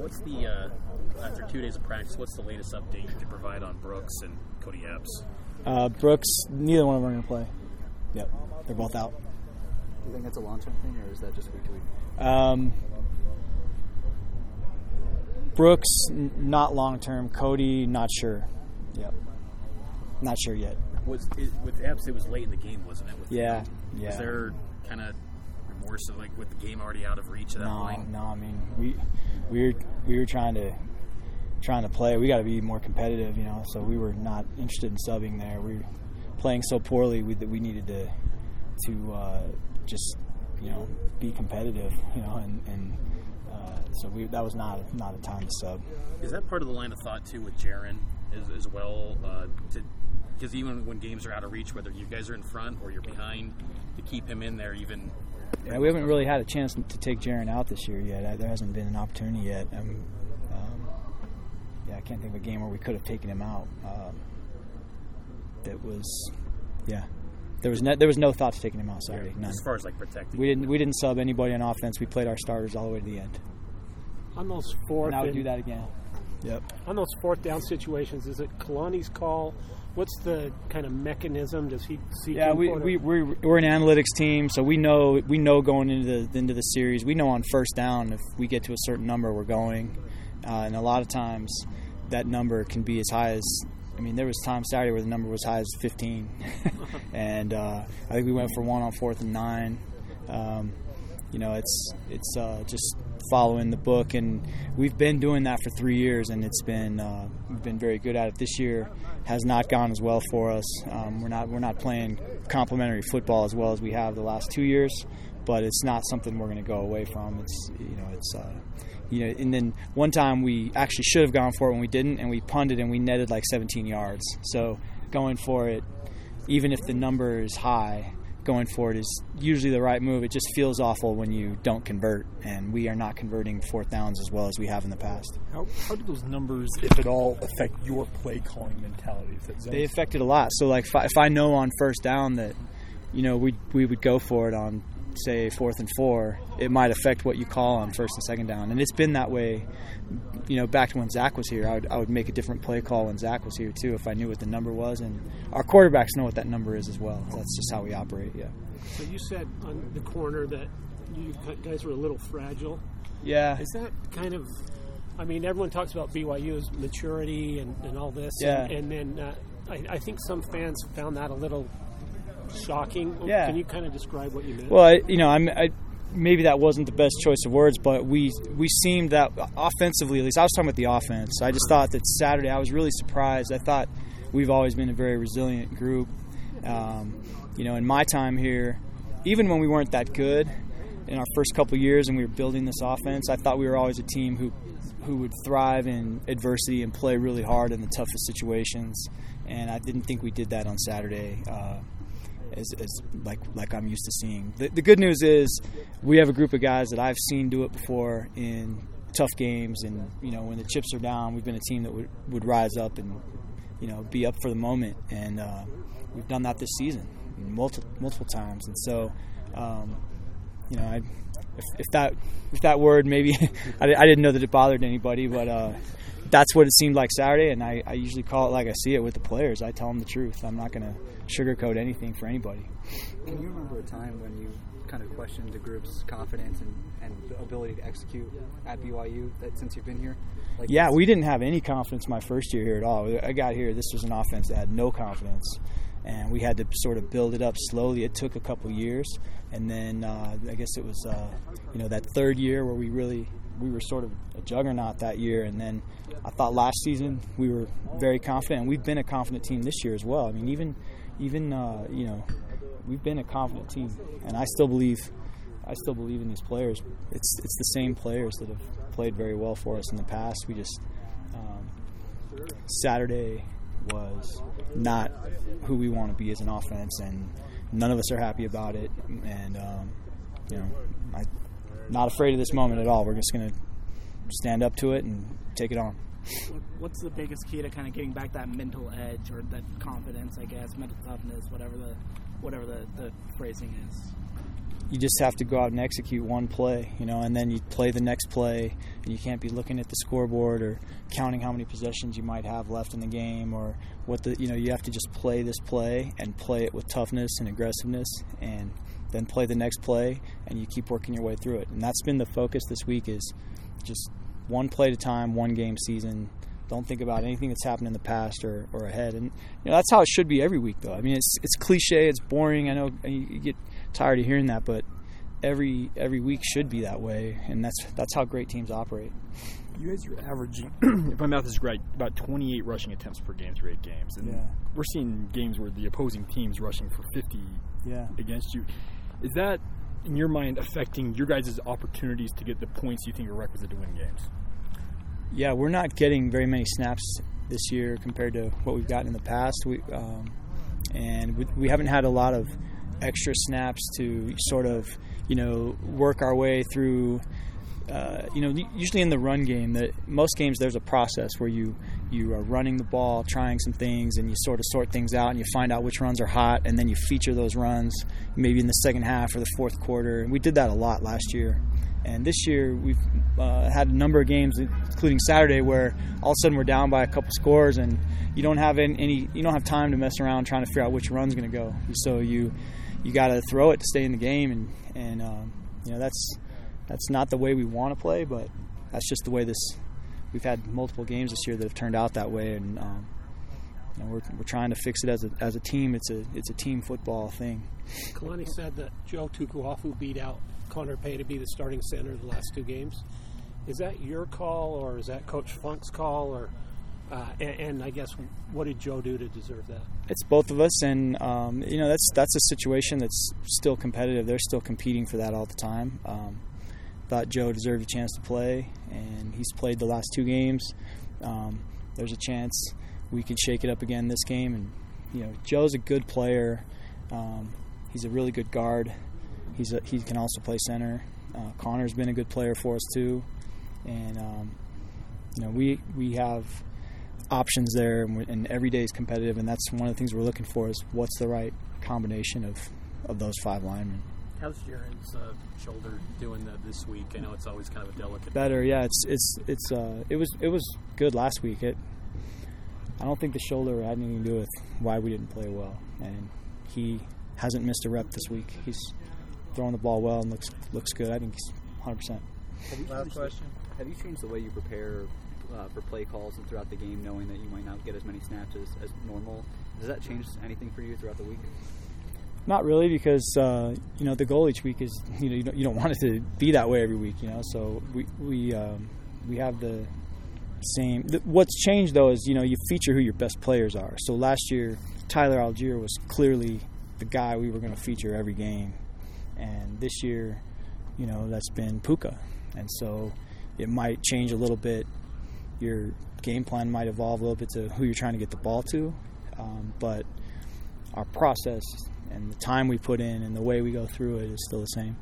What's the uh, after two days of practice? What's the latest update you can provide on Brooks and Cody Epps? Uh, Brooks, neither one of them are going to play. Yep, they're both out. Do you think that's a long term thing, or is that just week to week? Um, Brooks, n- not long term. Cody, not sure. Yep, not sure yet. Was it, with Epps? It was late in the game, wasn't it? With Yeah, him? yeah. Was there kind of remorse of like with the game already out of reach at that No, point? no. I mean, we we were we were trying to trying to play. We got to be more competitive, you know. So we were not interested in subbing there. We were playing so poorly we, that we needed to to uh, just you know be competitive, you know, and, and uh, so we that was not not a time to sub. Is that part of the line of thought too with Jaren as, as well? Uh, because even when games are out of reach, whether you guys are in front or you're behind, to keep him in there, even Yeah, we haven't really had a chance to take Jaren out this year yet. There hasn't been an opportunity yet. Um, um, yeah, I can't think of a game where we could have taken him out. Um, that was, yeah, there was no, there was no thought to taking him out Saturday. None. as far as like protecting. We didn't we didn't sub anybody on offense. We played our starters all the way to the end. On those fourth, And I would do that again. Yep. on those fourth down situations, is it Kalani's call? What's the kind of mechanism? Does he see? Yeah, we, we we're, we're an analytics team, so we know we know going into the into the series. We know on first down if we get to a certain number, we're going, uh, and a lot of times that number can be as high as. I mean, there was times Saturday where the number was high as 15, and uh, I think we went for one on fourth and nine. Um, you know, it's it's uh, just following the book, and we've been doing that for three years, and it's been uh, we've been very good at it. This year has not gone as well for us. Um, we're not we're not playing complementary football as well as we have the last two years, but it's not something we're going to go away from. It's you know it's. Uh, you know, and then one time we actually should have gone for it when we didn't, and we punted and we netted like 17 yards. So going for it, even if the number is high, going for it is usually the right move. It just feels awful when you don't convert, and we are not converting fourth downs as well as we have in the past. How, how do those numbers, if at all, affect your play calling mentality? If that zone They affected a lot. So like if I, if I know on first down that you know we we would go for it on say fourth and four, it might affect what you call on first and second down. And it's been that way. You know, back to when Zach was here, I would, I would make a different play call when Zach was here too, if I knew what the number was. And our quarterbacks know what that number is as well. That's just how we operate. Yeah. So you said on the corner that you guys were a little fragile. Yeah. Is that kind of? I mean, everyone talks about BYU's maturity and, and all this. Yeah. And, and then uh, I, I think some fans found that a little shocking. Yeah. Can you kind of describe what you meant? Well, I, you know, I'm, I, maybe that wasn't the best choice of words, but we we seemed that offensively, at least I was talking about the offense. I just thought that Saturday, I was really surprised. I thought we've always been a very resilient group. Um, you know, in my time here, even when we weren't that good in our first couple years and we were building this offense, I thought we were always a team who who would thrive in adversity and play really hard in the toughest situations. And I didn't think we did that on Saturday. Uh, as, as like like I'm used to seeing. The, the good news is we have a group of guys that I've seen do it before in tough games, and you know when the chips are down, we've been a team that would, would rise up and you know be up for the moment, and uh, we've done that this season multiple multiple times, and so. Um, you know, I, if, if that if that word maybe I, I didn't know that it bothered anybody, but uh, that's what it seemed like Saturday, and I, I usually call it like I see it with the players. I tell them the truth. I'm not going to sugarcoat anything for anybody. Can you remember a time when you kind of questioned the group's confidence and, and ability to execute at BYU that since you've been here? Like Yeah, we didn't have any confidence my first year here at all. I got here, this was an offense that had no confidence, and we had to sort of build it up slowly. It took a couple years, and then uh, I guess it was uh, you know that third year where we really we were sort of a juggernaut that year, and then I thought last season we were very confident, and we've been a confident team this year as well. I mean, even even uh, you know we've been a confident team, and I still believe I still believe in these players. It's it's the same players that have played very well for us in the past. We just um, Saturday was not who we want to be as an offense, and none of us are happy about it. And um, you know, I'm not afraid of this moment at all. We're just going to stand up to it and take it on. What's the biggest key to kind of getting back that mental edge or that confidence, I guess, mental toughness, whatever the whatever the, the phrasing is? you just have to go out and execute one play, you know, and then you play the next play, and you can't be looking at the scoreboard or counting how many possessions you might have left in the game or what the, you know, you have to just play this play and play it with toughness and aggressiveness, and then play the next play, and you keep working your way through it. And that's been the focus this week is just one play at a time, one game season. Don't think about anything that's happened in the past or, or ahead. And you know that's how it should be every week, though. I mean, it's it's cliche, it's boring. I know you get tired of hearing that, but every every week should be that way, and that's that's how great teams operate. You guys are averaging, if my math is right, about 28 rushing attempts per game through eight games, and Yeah. we're seeing games where the opposing team's rushing for 50 Yeah. against you. Is that, in your mind, affecting your guys' opportunities to get the points you think are requisite to win games? Yeah, we're not getting very many snaps this year compared to what we've gotten in the past. We um, and we, we haven't had a lot of extra snaps to sort of you know work our way through. Uh, you know, usually in the run game, that most games there's a process where you you are running the ball, trying some things, and you sort of sort things out, and you find out which runs are hot, and then you feature those runs maybe in the second half or the fourth quarter. We did that a lot last year. And this year we've uh, had a number of games, including Saturday, where all of a sudden we're down by a couple scores, and you don't have any, any you don't have time to mess around trying to figure out which run's going to go. So you you got to throw it to stay in the game, and and um, you know that's that's not the way we want to play, but that's just the way this. We've had multiple games this year that have turned out that way, and um, you know, we're, we're trying to fix it as a as a team. It's a it's a team football thing. Kalani said that Joe Tukuafu beat out Connor Pay to be the starting center the last two games. Is that your call, or is that Coach Funk's call, or uh, and, and I guess what did Joe do to deserve that? It's both of us, and um, you know that's that's a situation that's still competitive. They're still competing for that all the time. Um, thought Joe deserved a chance to play, and he's played the last two games. Um, there's a chance we could shake it up again this game, and you know Joe's a good player. Um, he's a really good guard. He's a, he can also play center. Uh, Connor's been a good player for us too, and um, you know we we have options there, and, and every day is competitive, and that's one of the things we're looking for is what's the right combination of, of those five linemen. How's Jaren's uh, shoulder doing that this week? I know it's always kind of a delicate. Better, yeah. It's it's it's uh, it was it was good last week. It I don't think the shoulder had anything to do with why we didn't play well, and he hasn't missed a rep this week. He's throwing the ball well and looks looks good. I think he's 100. percent Last question. Have you changed the way you prepare uh, for play calls and throughout the game, knowing that you might not get as many snaps as, as normal? Does that change anything for you throughout the week? Not really, because uh, you know the goal each week is you know you don't, you don't want it to be that way every week. You know, so we we um, we have the same. What's changed though is you know you feature who your best players are. So last year Tyler Allgeier was clearly the guy we were going to feature every game, and this year, you know that's been Puka, and so it might change a little bit. Your game plan might evolve a little bit to who you're trying to get the ball to, um, but our process and the time we put in and the way we go through it is still the same.